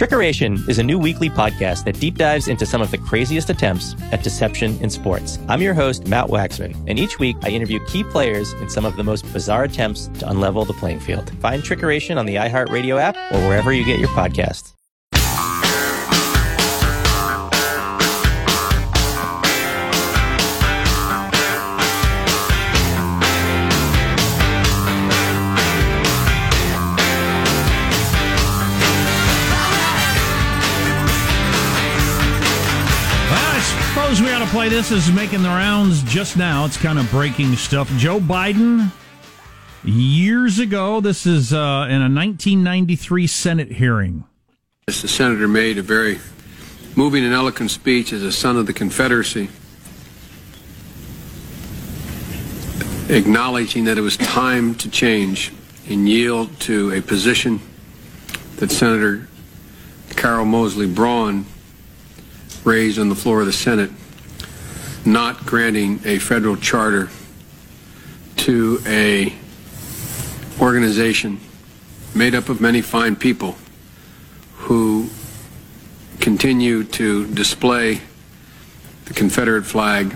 Trickeration is a new weekly podcast that deep dives into some of the craziest attempts at deception in sports. I'm your host, Matt Waxman, and each week I interview key players in some of the most bizarre attempts to unlevel the playing field. Find Trickeration on the iHeartRadio app or wherever you get your podcasts. Play this is making the rounds just now. It's kind of breaking stuff. Joe Biden, years ago, this is uh, in a 1993 Senate hearing. The senator made a very moving and eloquent speech as a son of the Confederacy, acknowledging that it was time to change and yield to a position that Senator Carol Moseley Braun raised on the floor of the Senate, not granting a federal charter to a organization made up of many fine people who continue to display the Confederate flag.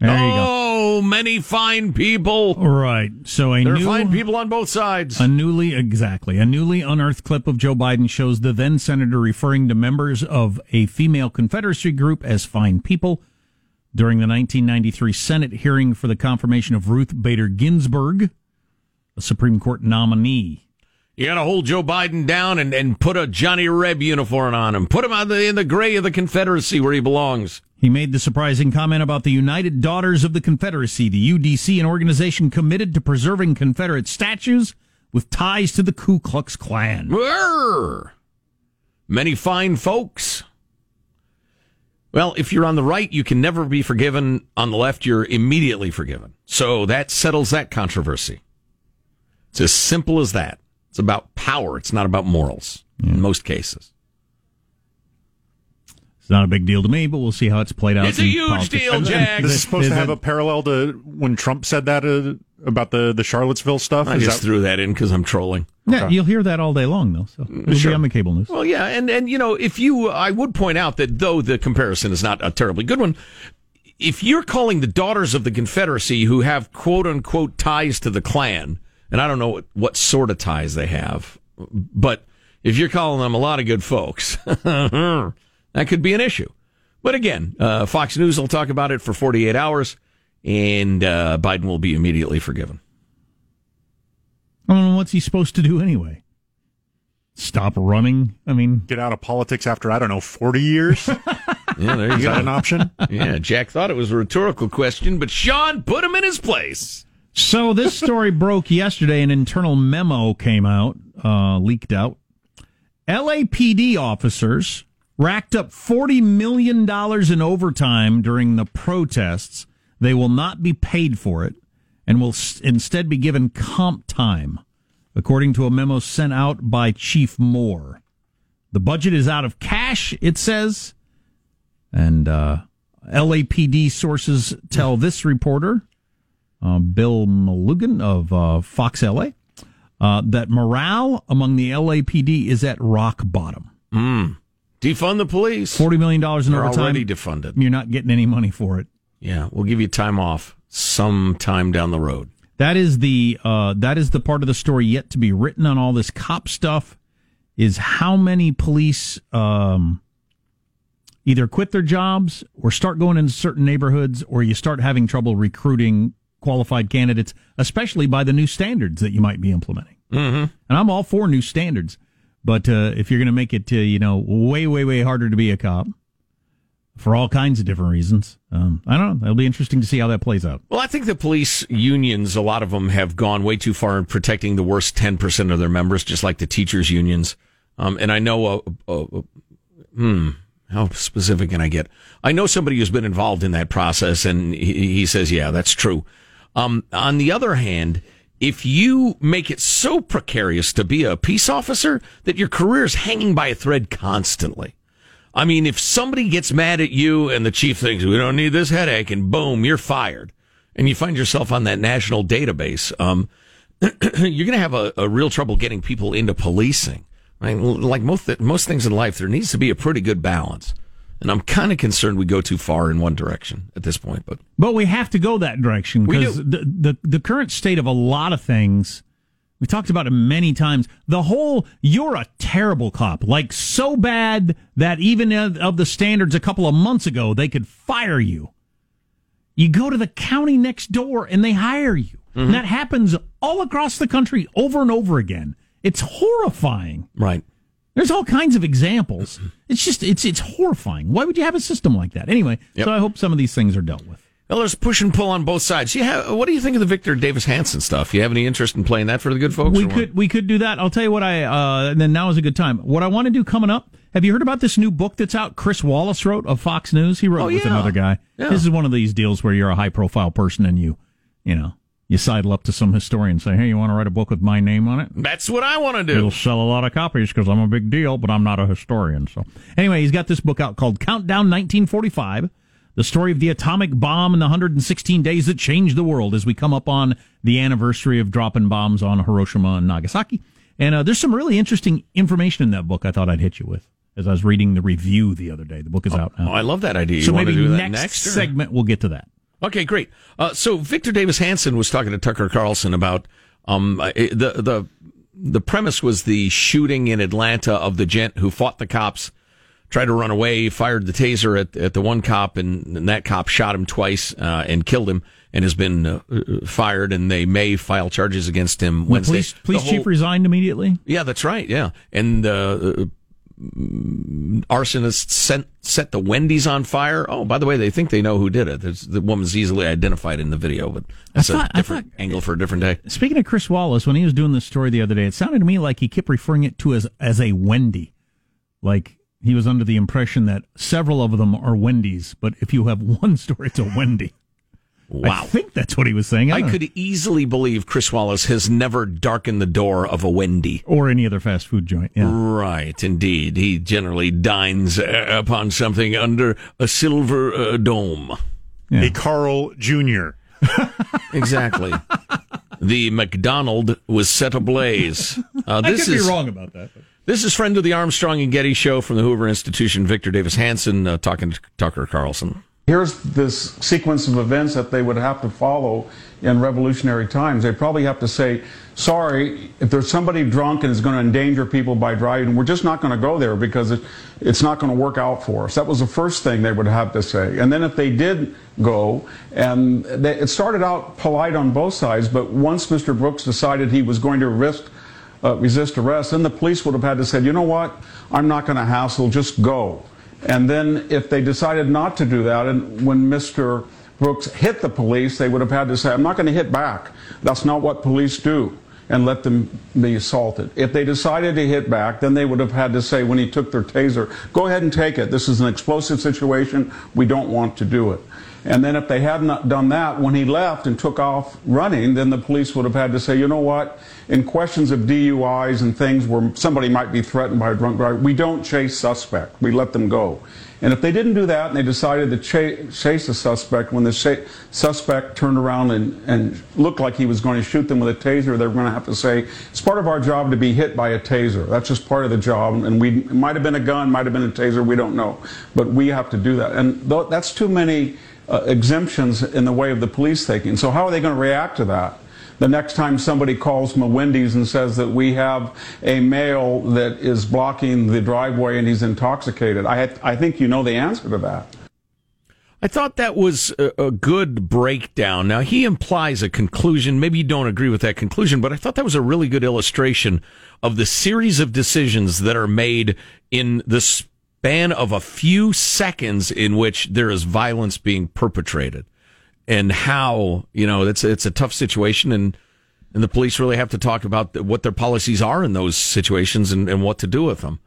There you go. Oh, many fine people. Right. So a There are new, fine people on both sides. A newly, exactly, a newly unearthed clip of Joe Biden shows the then senator referring to members of a female Confederacy group as fine people during the 1993 Senate hearing for the confirmation of Ruth Bader Ginsburg, a Supreme Court nominee. You got to hold Joe Biden down and, and put a Johnny Reb uniform on him. Put him on the, in the gray of the Confederacy where he belongs. He made the surprising comment about the United Daughters of the Confederacy, the UDC, an organization committed to preserving Confederate statues with ties to the Ku Klux Klan. Many fine folks. Well, if you're on the right, you can never be forgiven. On the left, you're immediately forgiven. So that settles that controversy. It's as simple as that. It's about power. It's not about morals in most cases. It's not a big deal to me, but we'll see how it's played out. It's a huge politics. deal, Jack. This is supposed Is to have it- a parallel to when Trump said that uh, about the, the Charlottesville stuff. I Is just that- threw that in because I'm trolling. Yeah, you'll hear that all day long, though. So it'll Sure. be on the cable news. Well, yeah, and and you know, if you, I would point out that though the comparison is not a terribly good one, if you're calling the daughters of the Confederacy who have quote unquote ties to the Klan, and I don't know what, what sort of ties they have, but if you're calling them a lot of good folks, that could be an issue. But again, uh, Fox News will talk about it for 48 hours, and uh, Biden will be immediately forgiven. I don't know what's he supposed to do anyway. Stop running? I mean, get out of politics after I don't know forty years. Yeah, there you Is go. that an option? Yeah, Jack thought it was a rhetorical question, but Sean put him in his place. So this story broke yesterday. An internal memo came out, uh, leaked out. LAPD officers racked up $40 million in overtime during the protests. They will not be paid for it and will s- instead be given comp time, according to a memo sent out by Chief Moore. The budget is out of cash, it says. And uh, LAPD sources tell this reporter uh, Bill Melugin of uh, Fox LA, uh, that morale among the LAPD is at rock bottom. Mm. Defund the police. $40 million in They're overtime. already defunded. You're not getting any money for it. Yeah, we'll give you time off sometime down the road. That is the uh, that is the part of the story yet to be written on all this cop stuff. Is how many police um, either quit their jobs or start going into certain neighborhoods, or you start having trouble recruiting qualified candidates, especially by the new standards that you might be implementing. Mm-hmm. And I'm all for new standards, but uh, if you're going to make it, uh, you know, way, way, way harder to be a cop for all kinds of different reasons, um, I don't know. It'll be interesting to see how that plays out. Well, I think the police unions, a lot of them have gone way too far in protecting the worst 10% of their members, just like the teachers' unions. Um, and I know, uh, uh, uh, hmm, how specific can I get? I know somebody who's been involved in that process, and he, he says, yeah, that's true. Um, on the other hand, if you make it so precarious to be a peace officer that your career is hanging by a thread constantly, I mean, if somebody gets mad at you and the chief thinks we don't need this headache, and boom, you're fired, and you find yourself on that national database, um, you're going to have a, a real trouble getting people into policing. I mean, like most most things in life, there needs to be a pretty good balance. And I'm kind of concerned we go too far in one direction at this point. But but we have to go that direction because the, the the current state of a lot of things. We talked about it many times. The whole "you're a terrible cop," like so bad that even of the standards a couple of months ago, they could fire you. You go to the county next door and they hire you. And that happens all across the country over and over again. It's horrifying. right, There's all kinds of examples. It's just it's it's horrifying. Why would you have a system like that? Anyway, Yep. so I hope some of these things are dealt with. Well, there's push and pull on both sides. You have, what do you think of the Victor Davis Hanson stuff? You have any interest in playing that for the good folks? we or what? could we could do that. I'll tell you what I uh and then now is a good time. What I want to do coming up. Have you heard about this new book that's out? Chris Wallace wrote of Fox News. He wrote Oh, it with another guy. Yeah. This is one of these deals where you're a high profile person and you, you know, you sidle up to some historian and say, "Hey, you want to write a book with my name on it?" That's what I want to do. It'll sell a lot of copies because I'm a big deal, but I'm not a historian. So anyway, he's got this book out called Countdown 1945. The story of the atomic bomb and the 116 days that changed the world as we come up on the anniversary of dropping bombs on Hiroshima and Nagasaki. And uh, there's some really interesting information in that book I thought I'd hit you with as I was reading the review the other day. The book is out Oh, now. I love that idea. You so want maybe to do that next, next or- segment we'll get to that. Okay, great. Uh, so Victor Davis Hanson was talking to Tucker Carlson about um, uh, the the the premise was the shooting in Atlanta of the gent who fought the cops, tried to run away, fired the taser at at the one cop, and, and that cop shot him twice uh, and killed him, and has been uh, uh, fired, and they may file charges against him The Wednesday. police, police The chief resigned immediately. yeah, that's right. Yeah, and uh, mm, arsonists sent set the Wendy's on fire. Oh, by the way, they think they know who did it. There's, the woman's easily identified in the video, but that's thought- a different thought- angle for a different day. Speaking of Chris Wallace, when he was doing this story the other day, it sounded to me like he kept referring it to as as a Wendy, like he was under the impression that several of them are Wendy's, but if you have one story, it's a Wendy. I think that's what he was saying. I don't could easily believe Chris Wallace has never darkened the door of a Wendy. or any other fast food joint. Yeah. Right, indeed. He generally dines uh, upon something under a silver uh, dome. Yeah. A Carl Jr. Exactly. the McDonald was set ablaze. Uh, I this could is be wrong about that. This is friend of the Armstrong and Getty show from the Hoover Institution, Victor Davis Hanson, uh, talking to Tucker Carlson. Here's this sequence of events that they would have to follow in revolutionary times. They probably have to say, sorry, if there's somebody drunk and is going to endanger people by driving, we're just not going to go there because it, it's not going to work out for us. That was the first thing they would have to say. And then if they did go, and they, it started out polite on both sides, but once Mr. Brooks decided he was going to risk uh, resist arrest, then the police would have had to say, you know what, I'm not going to hassle, just go. And then if they decided not to do that, and when Mr. Brooks hit the police, they would have had to say, I'm not going to hit back. That's not what police do, and let them be assaulted. If they decided to hit back, then they would have had to say, when he took their taser, go ahead and take it. This is an explosive situation. We don't want to do it. And then if they had not done that, when he left and took off running, then the police would have had to say, you know what, in questions of DUIs and things where somebody might be threatened by a drunk driver, we don't chase suspect. We let them go. And if they didn't do that and they decided to cha- chase a suspect, when the sha- suspect turned around and, and looked like he was going to shoot them with a taser, they were going to have to say, it's part of our job to be hit by a taser. That's just part of the job. And we, might have been a gun, might have been a taser, we don't know. But we have to do that. And th- that's too many uh, exemptions in the way of the police thinking. So how are they going to react to that? The next time somebody calls from a Wendy's and says that we have a male that is blocking the driveway and he's intoxicated, I, I think you know the answer to that. I thought that was a, a good breakdown. Now, he implies a conclusion. Maybe you don't agree with that conclusion, but I thought that was a really good illustration of the series of decisions that are made in the span of a few seconds in which there is violence being perpetrated and how, you know, it's, it's a tough situation and, and the police really have to talk about what their policies are in those situations and, and what to do with them.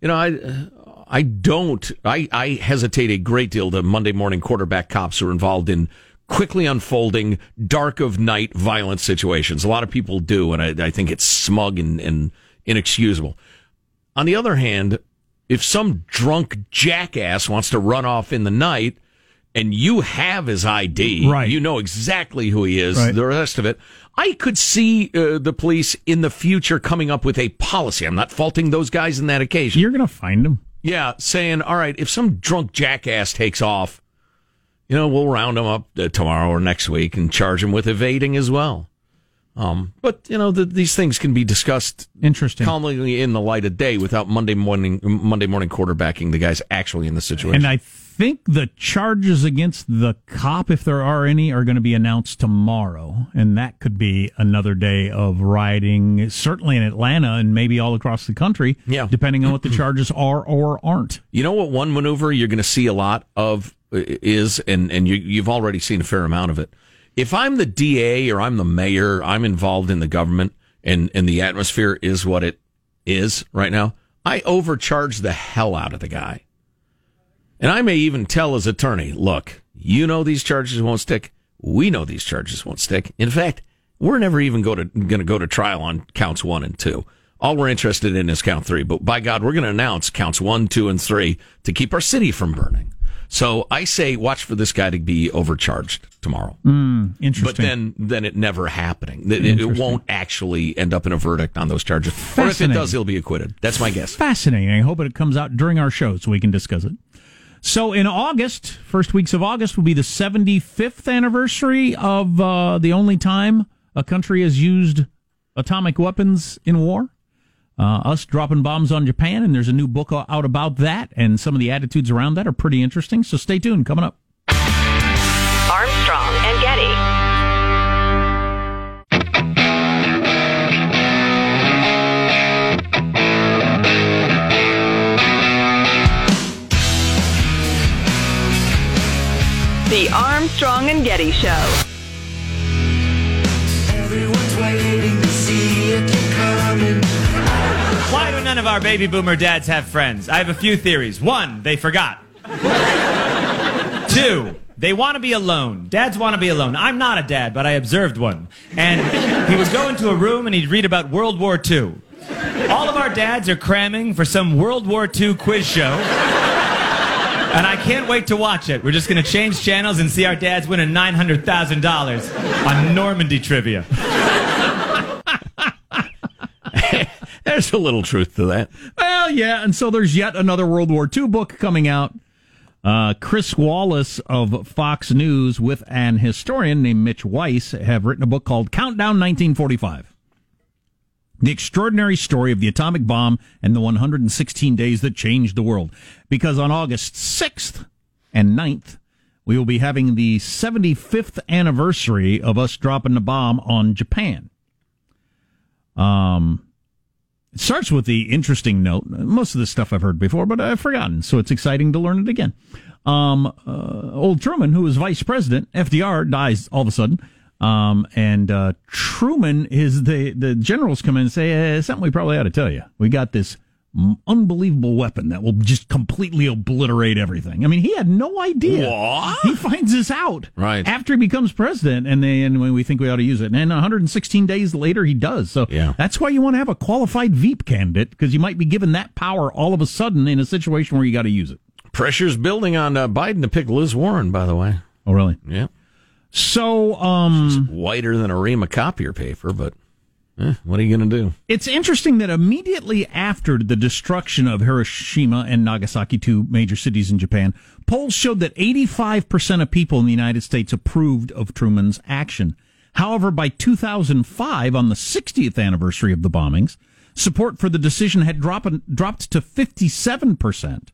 You know, I, uh, I don't, I, I hesitate a great deal to Monday morning quarterback cops who are involved in quickly unfolding dark of night violent situations. A lot of people do, and I, I think it's smug and, and inexcusable. On the other hand, if some drunk jackass wants to run off in the night and you have his ID, Right. You know exactly who he is. Right. The rest of it, I could see uh, the police in the future coming up with a policy. I'm not faulting those guys in that occasion. You're going to find him. Yeah, saying, all right, if some drunk jackass takes off, you know, we'll round him up uh, tomorrow or next week and charge him with evading as well. Um, but you know, the, these things can be discussed Interesting. calmly in the light of day without Monday morning Monday morning quarterbacking the guys actually in the situation. And I think the charges against the cop, if there are any, are going to be announced tomorrow. And that could be another day of rioting, certainly in Atlanta and maybe all across the country, Yeah. depending on what the charges are or aren't. You know what? One maneuver you're going to see a lot of uh, is, and and you, you've already seen a fair amount of it. If I'm the DA or I'm the mayor, I'm involved in the government, and and the atmosphere is what it is right now. I overcharge the hell out of the guy, and I may even tell his attorney, "Look, you know these charges won't stick. We know these charges won't stick. In fact, we're never even go to going to go to trial on counts one and two. All we're interested in is count three. But by God, we're going to announce counts one, two, and three to keep our city from burning. So I say, watch for this guy to be overcharged tomorrow. Hmm, interesting. But then, then it never happening. It, it won't actually end up in a verdict on those charges. Or if it does, he'll be acquitted. That's my guess. Fascinating. I hope it comes out during our show so we can discuss it. So in August, first weeks of August will be the 75th anniversary of uh, the only time a country has used atomic weapons in war. Uh, us dropping bombs on Japan, and there's a new book out about that, and some of the attitudes around that are pretty interesting. So stay tuned. Coming up. The Armstrong and Getty Show. Everyone's waiting to see if you're coming. Why do none of our baby boomer dads have friends? I have a few theories. One, they forgot. Two, they want to be alone. Dads want to be alone. I'm not a dad, but I observed one. And he would go into a room and he'd read about World War II. All of our dads are cramming for some World War II quiz show. And I can't wait to watch it. We're just going to change channels and see our dads winning $900,000 on Normandy trivia. There's a little truth to that. Well, yeah, and so there's yet another World War II book coming out. Uh, Chris Wallace of Fox News with an historian named Mitch Weiss have written a book called Countdown 1945. The extraordinary story of the atomic bomb and the 116 days that changed the world. Because on August 6th and 9th, we will be having the 75th anniversary of us dropping the bomb on Japan. Um, it starts with the interesting note. Most of this stuff I've heard before, but I've forgotten, so it's exciting to learn it again. Um, uh, old Truman, who was vice president, FDR dies all of a sudden. Um, and uh, Truman is the the generals come in and say eh, something we probably ought to tell you. We got this unbelievable weapon that will just completely obliterate everything. I mean, he had no idea. What? He finds this out Right. after he becomes president, and then when we think we ought to use it, and 116 days later he does. So Yeah. that's why you want to have a qualified Veep candidate because you might be given that power all of a sudden in a situation where you got to use it. Pressure's building on uh, Biden to pick Liz Warren, by the way. Oh, really? Yeah. So, um, Whiter than a ream of copier paper, but eh, what are you going to do? it's interesting that immediately after the destruction of Hiroshima and Nagasaki, two major cities in Japan, polls showed that 85% of people in the United States approved of Truman's action. However, by 2005, on the 60th anniversary of the bombings, support for the decision had dropped, dropped to 57%.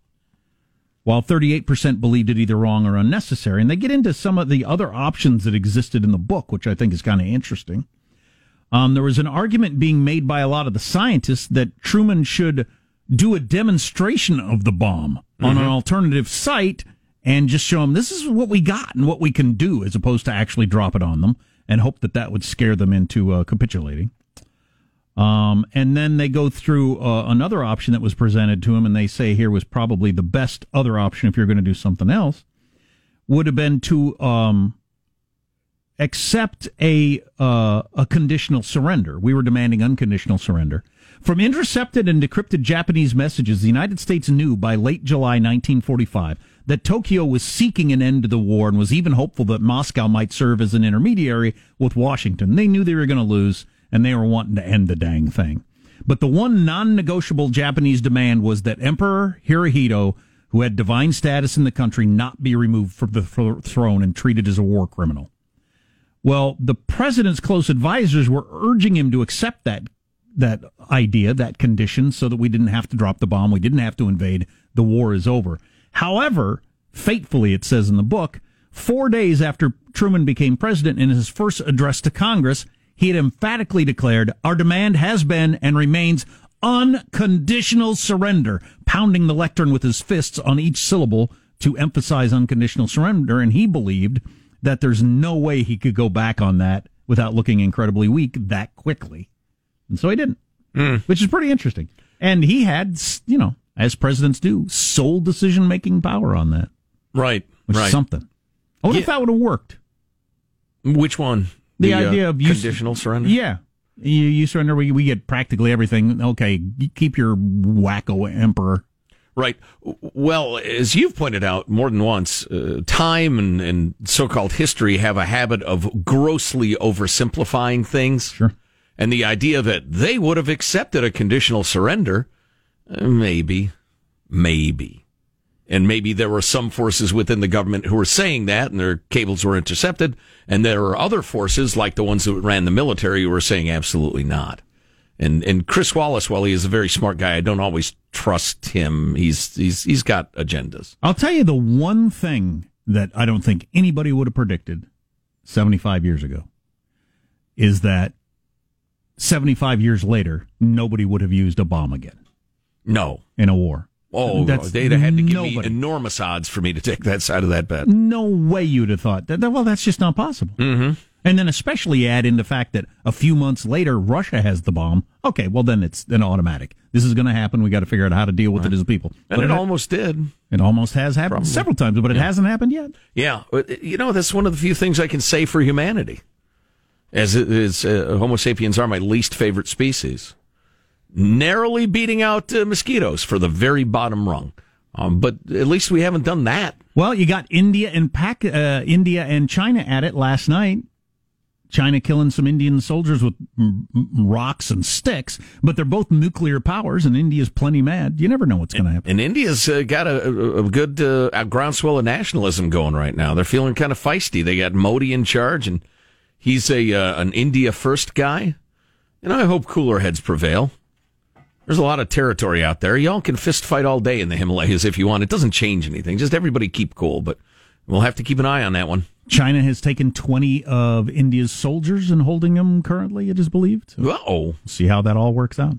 While 38% believed it either wrong or unnecessary. And they get into some of the other options that existed in the book, which I think is kind of interesting. Um, there was an argument being made by a lot of the scientists that Truman should do a demonstration of the bomb on an alternative site and just show them this is what we got and what we can do, as opposed to actually drop it on them and hope that that would scare them into uh, capitulating. Um, and then they go through uh, another option that was presented to him, and they say here was probably the best other option if you're going to do something else would have been to um, accept a uh, a conditional surrender. We were demanding unconditional surrender from intercepted and decrypted Japanese messages. The United States knew by late July 1945 that Tokyo was seeking an end to the war and was even hopeful that Moscow might serve as an intermediary with Washington. They knew they were going to lose and they were wanting to end the dang thing. But the one non-negotiable Japanese demand was that Emperor Hirohito, who had divine status in the country, not be removed from the throne and treated as a war criminal. Well, the president's close advisors were urging him to accept that that idea, that condition, so that we didn't have to drop the bomb, we didn't have to invade, the war is over. However, fatefully, it says in the book, four days after Truman became president in his first address to Congress, he had emphatically declared, Our demand has been and remains unconditional surrender, pounding the lectern with his fists on each syllable to emphasize unconditional surrender. And he believed that there's no way he could go back on that without looking incredibly weak that quickly. And so he didn't, hmm. which is pretty interesting. And he had, you know, as presidents do, sole decision making power on that, Right. which right. is something. I wonder if that would have worked. Which one? The, uh, idea of you, conditional surrender. Yeah. You, you surrender, we, we get practically everything. Okay, keep your wacko emperor. Right. Well, as you've pointed out more than once, uh, time and, and so-called history have a habit of grossly oversimplifying things. Sure. And the idea that they would have accepted a conditional surrender, uh, maybe, maybe. And maybe there were some forces within the government who were saying that and their cables were intercepted. And there are other forces like the ones that ran the military who were saying absolutely not. And and Chris Wallace, while he is a very smart guy, I don't always trust him. He's he's he's got agendas. I'll tell you the one thing that I don't think anybody would have predicted 75 years ago is that 75 years later, nobody would have used a bomb again No. in a war. Oh, That's they'd have had to give nobody. me enormous odds for me to take that side of that bet. No way you'd have thought that. Well, that's just not possible. Mm-hmm. And then especially add in the fact that a few months later, Russia has the bomb. Okay, well then it's an automatic. This is going to happen. We got to figure out how to deal with it as a people. And But it it, almost did. it almost has happened several times, but it hasn't happened yet. Yeah, you know that's one of the few things I can say for humanity. As it is, uh, Homo sapiens are my least favorite species, narrowly beating out uh, mosquitoes for the very bottom rung. Um, but at least we haven't done that. Well, you got India and Pac- uh, India and China at it last night. China killing some Indian soldiers with m- m- rocks and sticks, but they're both nuclear powers, and India's plenty mad. You never know what's going to happen. And India's uh, got a, a, a good uh, groundswell of nationalism going right now. They're feeling kind of feisty. They got Modi in charge, and he's a uh, an India first guy. And I hope cooler heads prevail. There's a lot of territory out there. Y'all can fist fight all day in the Himalayas if you want. It doesn't change anything. Just everybody keep cool. But we'll have to keep an eye on that one. China has taken 20 of India's soldiers and holding them currently, it is believed. So Uh oh. see how that all works out.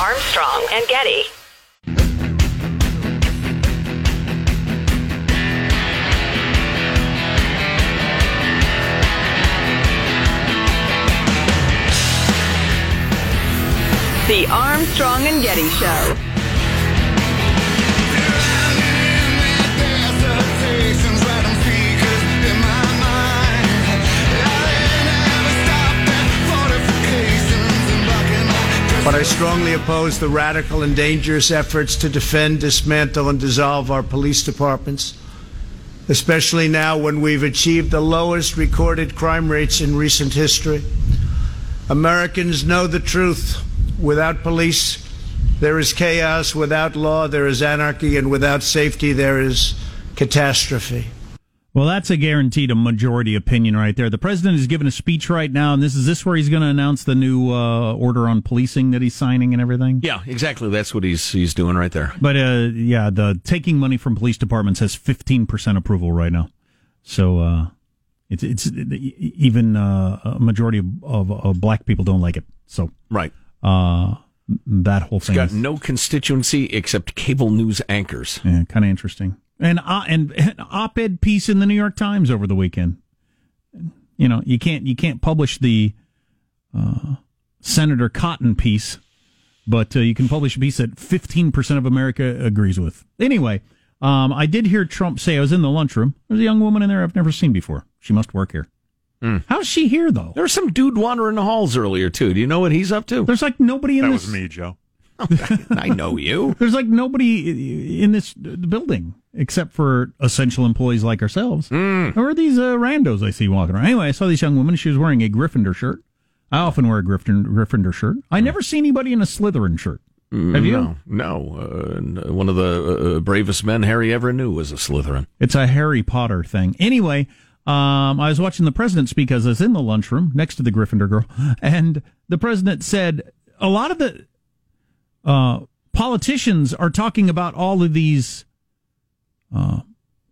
Armstrong and Getty. The Armstrong and Getty Show. But I strongly oppose the radical and dangerous efforts to defend, dismantle, and dissolve our police departments, especially now when we've achieved the lowest recorded crime rates in recent history. Americans know the truth. Without police, there is chaos. Without law, there is anarchy. And without safety, there is catastrophe. Well, that's a guaranteed a majority opinion right there. The president is giving a speech right now, and this is this where he's going to announce the new uh, order on policing that he's signing and everything. Yeah, exactly. That's what he's he's doing right there. But uh, yeah, the taking money from police departments has 15% approval right now. So uh, it's it's even uh, a majority of, of, of black people don't like it. So Right. Uh, that whole It's thing got no constituency except cable news anchors. yeah, kind of interesting. And uh, and an op-ed piece in the New York Times over the weekend. You know, you can't you can't publish the uh, Senator Cotton piece, but uh, you can publish a piece that 15% of America agrees with. Anyway, um, I did hear Trump say I was in the lunchroom. There's a young woman in there I've never seen before. She must work here. How's she here though? There was some dude wandering the halls earlier too. Do you know what he's up to? There's like nobody in That this. was me, Joe. I know you. There's like nobody in this building except for essential employees like ourselves. Mm. Or these uh, randos I see walking around. Anyway, I saw this young woman. She was wearing a Gryffindor shirt. I often wear a Gryffindor, Gryffindor shirt. I never see anybody in a Slytherin shirt. Have you? Mm. No, no. Uh, one of the uh, bravest men Harry ever knew was a Slytherin. It's a Harry Potter thing. Anyway, um, I was watching the president speak as I was in the lunchroom next to the Gryffindor girl, and the president said a lot of the uh, politicians are talking about all of these uh,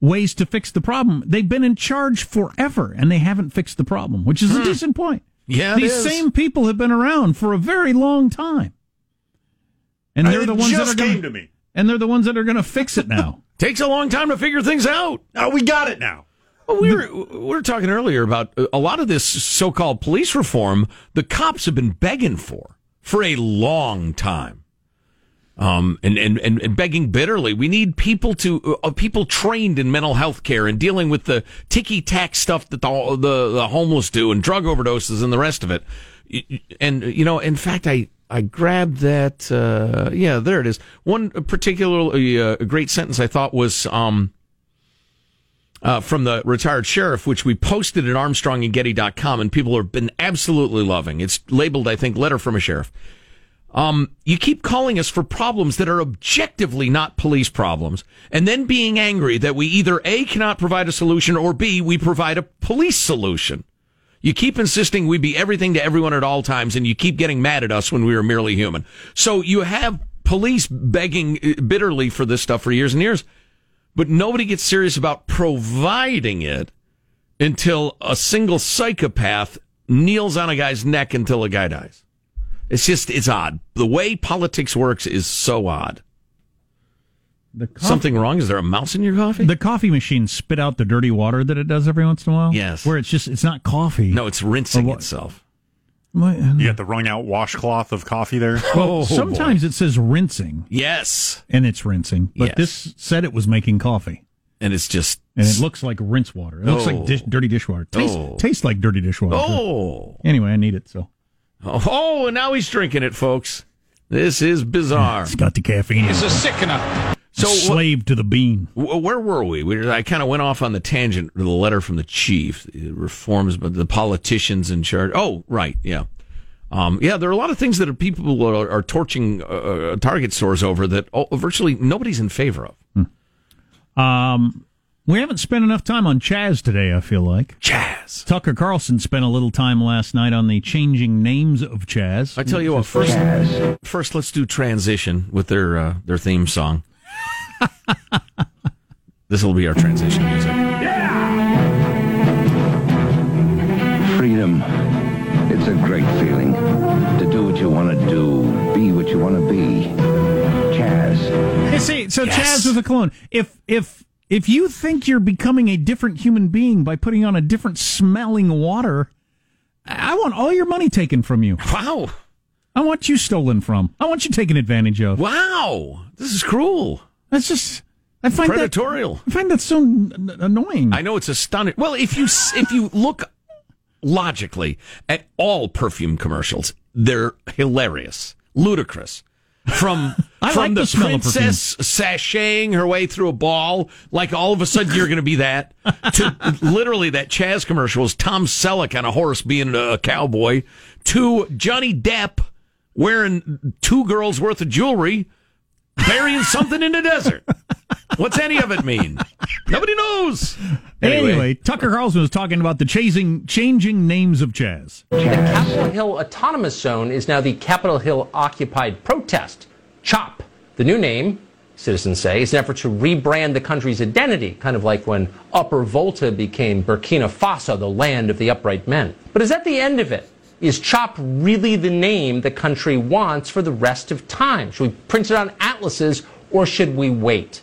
ways to fix the problem. They've been in charge forever, and they haven't fixed the problem, which is a decent point. Yeah, these is. same people have been around for a very long time, and they're It the ones that just are going came to me. and they're the ones that are going to fix it now. Takes a long time to figure things out. Oh, we got it now. Well, we were we were talking earlier about uh, a lot of this so-called police reform. The cops have been begging for for a long time, um, and and and, and begging bitterly. We need people to uh, people trained in mental health care and dealing with the ticky tack stuff that the, the the homeless do and drug overdoses and the rest of it. And you know, in fact, I. I grabbed that. Uh, yeah, there it is. One particularly uh, great sentence I thought was um, uh, from the retired sheriff, which we posted at armstrongandgetty.com, and people have been absolutely loving. It's labeled, I think, letter from a sheriff. Um, you keep calling us for problems that are objectively not police problems, and then being angry that we either A, cannot provide a solution, or B, we provide a police solution. You keep insisting we be everything to everyone at all times, and you keep getting mad at us when we are merely human. So you have police begging uh, bitterly for this stuff for years and years but nobody gets serious about providing it until a single psychopath kneels on a guy's neck until a guy dies. It's just, it's odd. The way politics works is so odd. Coffee, Something wrong? Is there a mouse in your coffee? the coffee machine spit out the dirty water that it does every once in a while. Yes. where it's just it's not coffee. no, it's rinsing itself. My- You got the wrung out washcloth of coffee there. well, Oh, sometimes it says rinsing Yes. and it's rinsing, but Yes. this said it was making coffee, And it's just, and it looks like rinse water. It looks Oh. like dish, dirty dishwater. Tastes, Oh. tastes like dirty dishwater. oh. Anyway, I need it, so Oh, oh and now he's drinking it, folks. This is bizarre. it's got the caffeine. It's a sickener. So, slave to the bean. Wh- Where were we? we I kind of went off on the tangent the letter from the chief, the reforms, but the politicians in charge. Oh, right, yeah, um, yeah. There are a lot of things that are people are, are torching uh, uh, Target stores over that oh, virtually nobody's in favor of. Um, we haven't spent enough time on Chaz today. I feel like Chaz. Tucker Carlson spent a little time last night on the changing names of Chaz. I tell you what. First, first, let's do transition with their uh, their theme song. this will be our transition music. Yeah! Freedom. It's a great feeling. To do what you want to do, be what you want to be. Chaz. Hey, see, so Yes. Chaz was a clone. If if if you think you're becoming a different human being by putting on a different smelling water, I want all your money taken from you. Wow, I want you stolen from. I want you taken advantage of. wow, this is cruel, That's just I find that predatorial. I find that so n- annoying. I know it's astonishing. Well, if you if you look logically at all perfume commercials, they're hilarious, ludicrous. From I from like the, the smell of princess sashaying her way through a ball, like all of a sudden you're going to be that, to literally that Chaz commercial was Tom Selleck on a horse being a cowboy, to Johnny Depp wearing two girls worth of jewelry, burying something in the desert. What's any of it mean? Nobody knows. Anyway, Tucker Carlson was talking about the chasing, changing names of Chaz. The Capitol Hill Autonomous Zone is now the Capitol Hill Occupied Protest. CHOP. The new name, citizens say, is an effort to rebrand the country's identity, kind of like when Upper Volta became Burkina Faso, the land of the upright men. But is that the end of it? Is CHOP really the name the country wants for the rest of time? Should we print it on atlases or should we wait?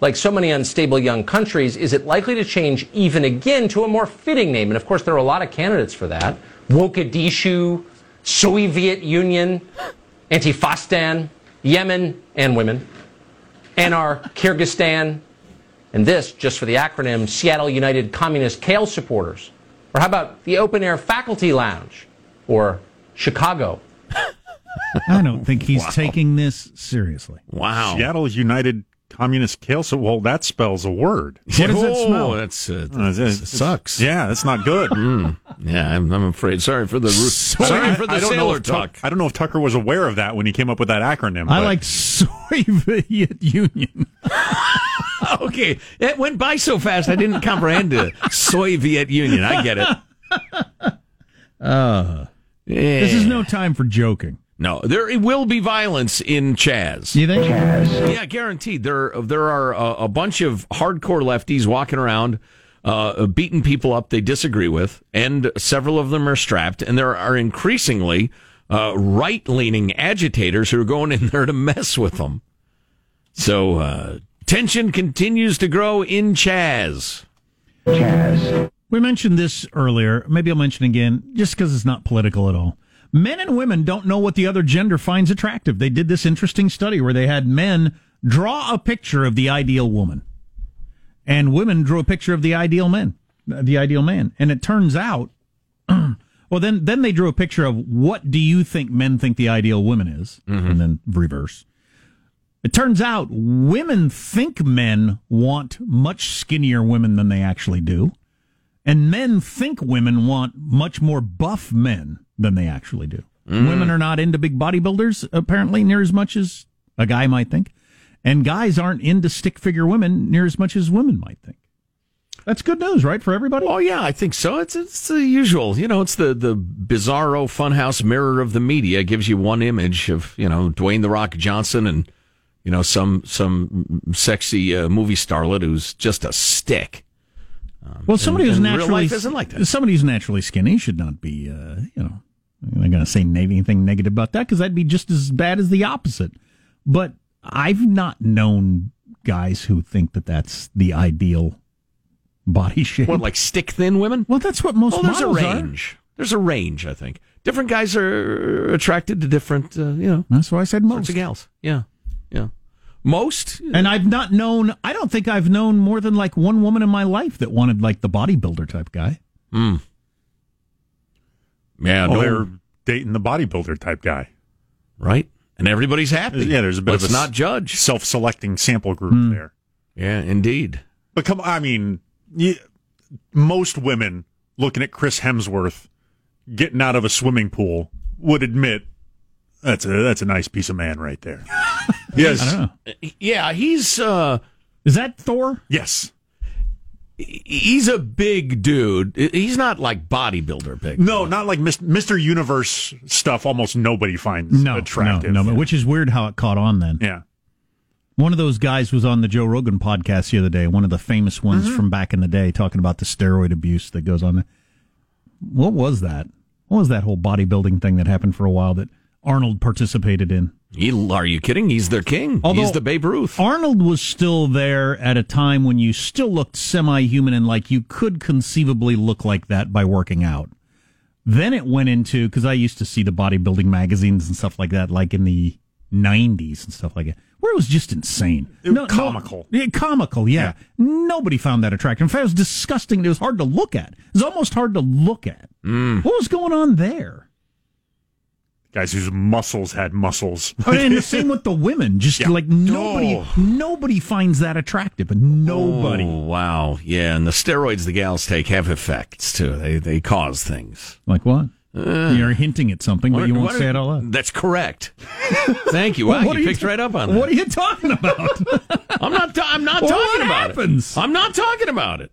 Like so many unstable young countries, is it likely to change even again to a more fitting name? And of course, there are a lot of candidates for that. Mogadishu, Soviet Union, Antifastan, Yemen and women, Anar, Kyrgyzstan, and this, just for the acronym, Seattle United Communist Kale Supporters. Or how about the Open Air Faculty Lounge? Or Chicago? I don't think he's Wow. taking this seriously. Wow. Seattle United Communist Kale. So, well, that spells a word. What does that Oh, smell? That's uh, Uh, that it's- sucks. Yeah, that's not good. Yeah, I'm, I'm afraid. Sorry for the sorry I- for the I don't know sailor if Tuck- talk. I don't know if Tucker was aware of that when he came up with that acronym. I but- like Soviet Union. okay, it went by so fast I didn't comprehend the Soviet Union. I get it. Uh, This is no time for joking. No, there will be violence in Chaz. You think? Chaz. Yeah, guaranteed. There, there are a, a bunch of hardcore lefties walking around, uh, beating people up they disagree with, and several of them are strapped. And there are increasingly uh, right-leaning agitators who are going in there to mess with them. So uh, tension continues to grow in Chaz. Chaz. We mentioned this earlier. Maybe I'll mention again, just because it's not political at all. Men and women don't know what the other gender finds attractive. They did this interesting study where they had men draw a picture of the ideal woman, and women drew a picture of the ideal man, the ideal man. And it turns out, well, then then they drew a picture of what do you think men think the ideal woman is, mm-hmm. and then reverse. It turns out women think men want much skinnier women than they actually do. And men think women want much more buff men than they actually do. Mm. Women are not into big bodybuilders, apparently, near as much as a guy might think. And guys aren't into stick figure women near as much as women might think. That's good news, right, for everybody? Oh yeah, I think so. It's it's the usual. You know, it's the the bizarro funhouse mirror of the media. Gives you one image of you know Dwayne the Rock Johnson and you know some some sexy uh, movie starlet who's just a stick. Well, somebody and- who's and naturally life isn't like that. Somebody who's naturally skinny should not be, uh, you know, I'm not going to say anything negative about that because that'd be just as bad as the opposite. But I've not known guys who think that that's the ideal body shape. What like stick thin women? Well, that's what most Well, there's a models are. range. There's a range. I think different guys are attracted to different. Uh, you know, That's why I said sorts most. of gals. Yeah. Most And I've not known. I don't think I've known more than like one woman in my life that wanted like the bodybuilder type guy. Mm. Yeah, Well, no, they're dating the bodybuilder type guy. right? And everybody's happy. Yeah, there's a bit Let's of a not judge. self-selecting sample group Hmm. there. Yeah, indeed. But come, I mean, you, most women looking at Chris Hemsworth getting out of a swimming pool would admit that's a that's a nice piece of man right there. yes, I don't know. Yeah, he's uh Is that Thor? yes. he's a big dude. He's not like bodybuilder big. No, not like Mis- Mr. Universe stuff. Almost nobody finds No, attractive. no, no. Which is weird how it caught on then. yeah, One of those guys was on the Joe Rogan podcast the other day, one of the famous ones Mm-hmm. from back in the day, talking about the steroid abuse that goes on. What was that? What was that whole bodybuilding thing that happened for a while that Arnold participated in? He, are you kidding? He's their king. Although- he's the Babe Ruth. Arnold was still there at a time when you still looked semi human and like you could conceivably look like that by working out. Then it went into, because I used to see the bodybuilding magazines and stuff like that, like in the 90s and stuff like that, where it was just insane. It was comical. yeah, comical, yeah. Nobody found that attractive. In fact, it was disgusting. It was hard to look at. It was almost hard to look at. Mm. What was going on there? Guys whose muscles had muscles. And the same with the women. Just Yeah. like nobody, Oh. nobody finds that attractive. Nobody. Oh, wow. Yeah, and the steroids the gals take have effects too. They they cause things. Like what? Uh. You're hinting at something, but you won't say it all out. That's correct. Thank you. Wow, What you are picked ta- right up on that. What are you talking about? I'm not. ta- I'm not Well, talking about happens? it. I'm not talking about it.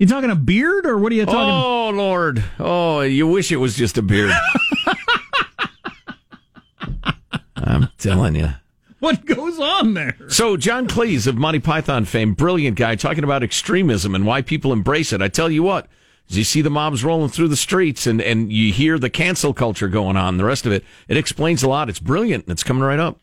you talking a beard, or what are you talking? Oh Lord. Oh, you wish it was just a beard. I'm telling you. What goes on there? So, John Cleese of Monty Python fame, brilliant guy, talking about extremism and why people embrace it. I tell you what, as you see the mobs rolling through the streets and, and you hear the cancel culture going on, the rest of it, it explains a lot. It's brilliant and it's coming right up.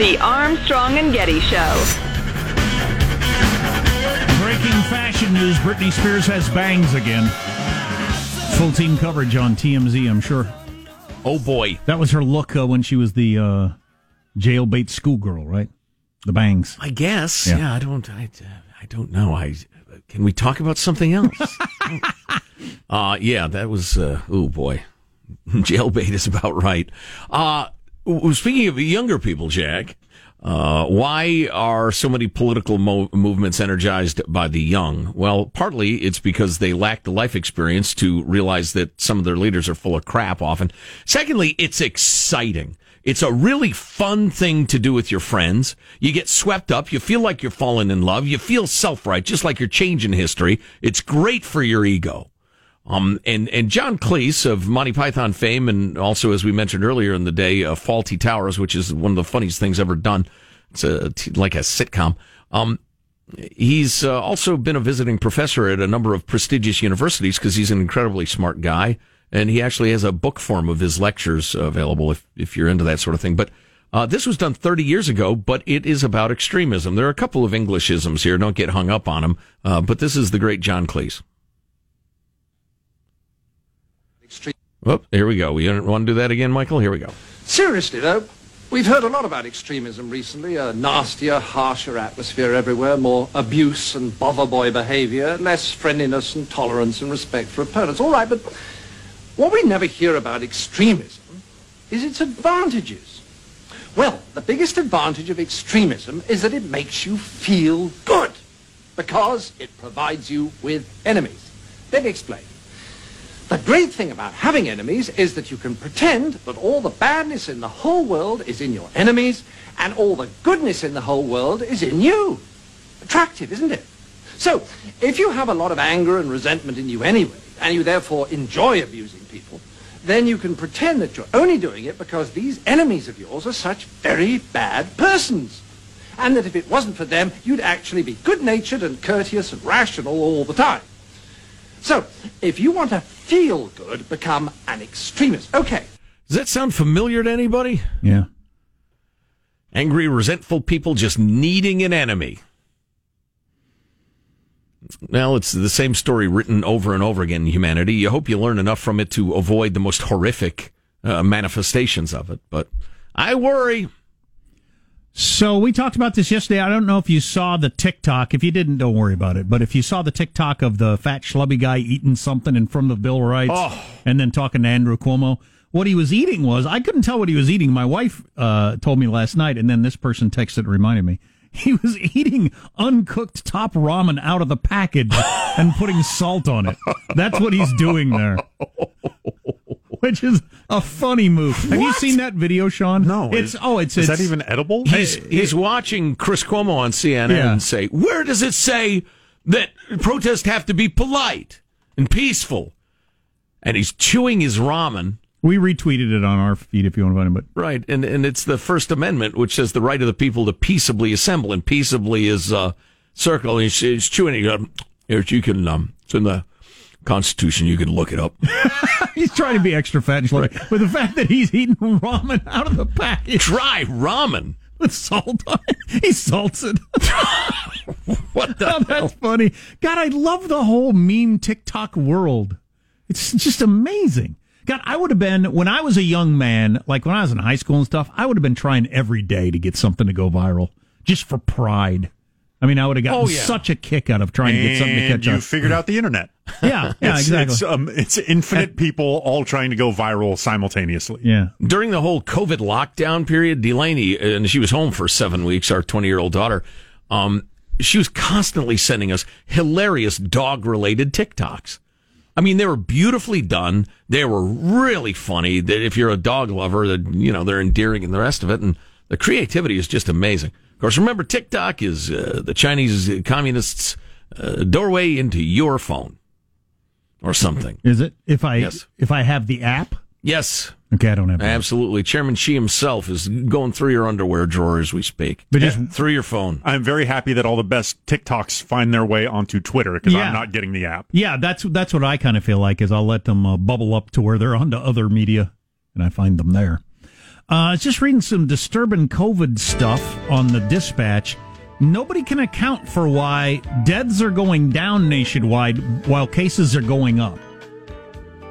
The Armstrong and Getty Show. Breaking fashion news: Britney Spears has bangs again. Full team coverage on TMZ, I'm sure. Oh boy, that was her look uh, when she was the uh, jailbait schoolgirl, right? The bangs. I guess. Yeah. Yeah, I don't. I, I don't know. I can we talk about something else? uh yeah, that was. Uh, oh boy, jailbait is about right. Uh w- speaking of younger people, Jack. Uh, why are so many political mo- movements energized by the young? Well, partly it's because they lack the life experience to realize that some of their leaders are full of crap often. Secondly, it's exciting. It's a really fun thing to do with your friends. You get swept up. You feel like you're falling in love. You feel self-right, just like you're changing history. It's great for your ego. Um, and, and John Cleese of Monty Python fame, and also, as we mentioned earlier in the day, uh, Fawlty Towers, which is one of the funniest things ever done. It's a, like a sitcom. Um, he's uh, also been a visiting professor at a number of prestigious universities because he's an incredibly smart guy. And he actually has a book form of his lectures available if, if you're into that sort of thing. But uh, this was done 30 years ago, but it is about extremism. There are a couple of Englishisms here. Don't get hung up on them. Uh, but this is the great John Cleese. Oh, here we go. We don't want to do that again, Michael? Here we go. Seriously, though, we've heard a lot about extremism recently. A nastier, harsher atmosphere everywhere, more abuse and bother boy behavior, less friendliness and tolerance and respect for opponents. All right, but what we never hear about extremism is its advantages. Well, the biggest advantage of extremism is that it makes you feel good because it provides you with enemies. Let me explain. The great thing about having enemies is that you can pretend that all the badness in the whole world is in your enemies and all the goodness in the whole world is in you. Attractive, isn't it? So, if you have a lot of anger and resentment in you anyway, and you therefore enjoy abusing people, then you can pretend that you're only doing it because these enemies of yours are such very bad persons. And that if it wasn't for them, you'd actually be good-natured and courteous and rational all the time. So, if you want to feel good, become an extremist. Okay. Does that sound familiar to anybody? Yeah. Angry, resentful people just needing an enemy. Well, it's the same story written over and over again in humanity. You hope you learn enough from it to avoid the most horrific uh, manifestations of it. But I worry. So we talked about this yesterday. I don't know if you saw the TikTok. If you didn't, don't worry about it. But if you saw the TikTok of the fat schlubby guy eating something in front of Bill Wright Oh. and then talking to Andrew Cuomo, what he was eating was I couldn't tell what he was eating. My wife uh, told me last night, and then this person texted and reminded me. He was eating uncooked top ramen out of the package and putting salt on it. That's what he's doing there. Which is a funny move. Have you seen that video, Sean? No. It's oh, it's is it's, that even edible? He's, he's watching Chris Cuomo on CNN Yeah. and say, Where does it say that protests have to be polite and peaceful? And he's chewing his ramen. We retweeted it on our feed if you want to find it. But Right. And, and it's the First Amendment, which says the right of the people to peaceably assemble. And peaceably is uh, circle. And he's, he's chewing it. Um, here, you can, um, it's in the Constitution. You can look it up. he's trying to be extra fat and schlubby. But the fact that he's eating ramen out of the package, dry ramen with salt on it, he salts it. what the oh, that's funny. God, I love the whole meme TikTok world. It's just amazing. God, I would have been when I was a young man, like when I was in high school and stuff. I would have been trying every day to get something to go viral, just for pride. I mean, I would have gotten Oh, yeah. such a kick out of trying to get something to And catch you up. figured out the internet. Yeah, yeah, It's- exactly. It's, um, it's infinite people all trying to go viral simultaneously. Yeah. During the whole COVID lockdown period, Delaney, and she was home for seven weeks, our 20 year old daughter, um, she was constantly sending us hilarious dog related TikToks. I mean, they were beautifully done. They were really funny. That if you're a dog lover, that you know they're endearing and the rest of it, and the creativity is just amazing. Of course, remember TikTok is uh, the Chinese communists' uh, doorway into your phone or something. Is it if I Yes. if I have the app? Yes. Okay, I don't have. the app. Absolutely. Chairman Xi himself is going through your underwear drawer as we speak. But just- through your phone. I'm very happy that all the best TikToks find their way onto Twitter because Yeah. I'm not getting the app. Yeah, that's that's what I kind of feel like is I'll let them uh, bubble up to where they're onto other media, and I find them there. Uh, I was just reading some disturbing COVID stuff on the dispatch. Nobody can account for why deaths are going down nationwide while cases are going up.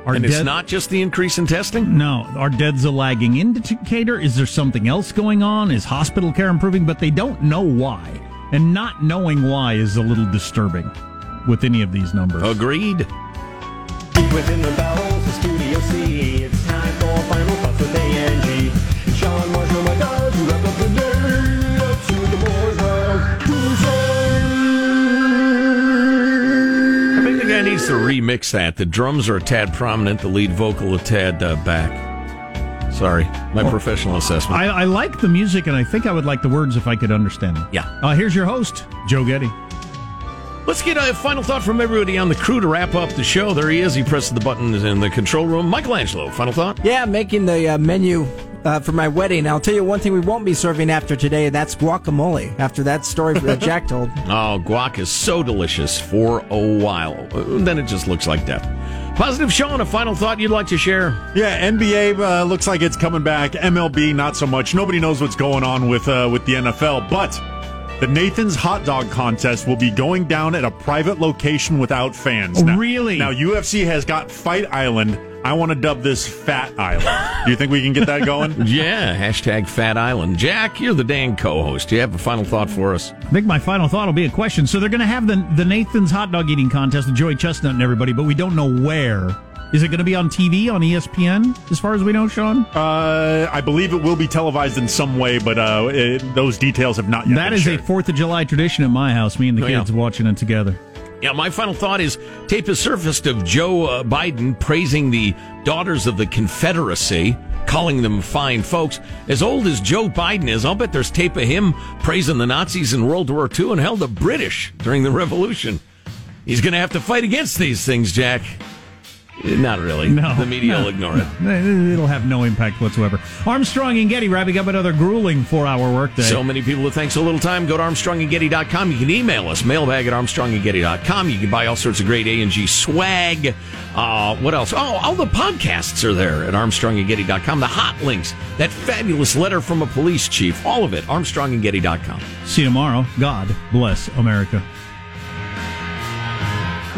Our and it's not just the increase in testing? No, our deaths a lagging indicator. Is there something else going on? Is hospital care improving? But they don't know why. And not knowing why is a little disturbing with any of these numbers. Agreed. To remix that. The drums are a tad prominent, the lead vocal a tad uh, back. Sorry, my professional assessment. I, I like the music, and I think I would like the words if I could understand them. Yeah. Uh, here's your host, Joe Getty. Let's get a final thought from everybody on the crew to wrap up the show. There he is. He presses the buttons in the control room. Michael Angelo, final thought? Yeah, making the uh, menu uh, for my wedding. I'll tell you one thing we won't be serving after today, and that's guacamole. After that story that Jack told. Oh, guac is so delicious for a while. Uh, Then it just looks like death. Positive Sean, a final thought you'd like to share? Yeah, NBA uh, looks like it's coming back. MLB, not so much. Nobody knows what's going on with uh, with the NFL, but the Nathan's Hot Dog Contest will be going down at a private location without fans. Now, really? Now, UFC has got Fight Island. I want to dub this Fat Island. Do you think we can get that going? Yeah, hashtag Fat Island. Jack, you're the dang co-host. Do you have a final thought for us? I think my final thought will be a question. So they're going to have the the Nathan's hot dog eating contest with Joey Chestnut and everybody, but we don't know where. Is it going to be on TV on ESPN? As far as we know, Sean. Uh, I believe it will be televised in some way, but uh, it, those details have not yet. That been is shared. a Fourth of July tradition at my house. Me and the Oh, yeah. kids watching it together. Yeah, my final thought is tape has surfaced of Joe uh, Biden praising the daughters of the Confederacy, calling them fine folks. As old as Joe Biden is, I'll bet there's tape of him praising the Nazis in World War II and hell, the British during the Revolution. He's going to have to fight against these things, Jack. Not really. No, the media no, will ignore it. no. It'll have no impact whatsoever. Armstrong and Getty wrapping up another grueling four-hour workday. So many people that thanks so little time. Go to ArmstrongandGetty.com. You can email us, mailbag at ArmstrongandGetty.com. You can buy all sorts of great A&G swag. Uh, what else? Oh, all the podcasts are there at ArmstrongandGetty.com. The hot links, that fabulous letter from a police chief, all of it, ArmstrongandGetty.com. See you tomorrow. God bless America.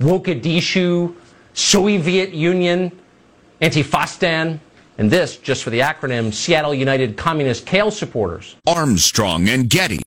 Wokadishu, Soviet Union, Antifastan, and this, just for the acronym, Seattle United Communist Kale supporters. Armstrong and Getty.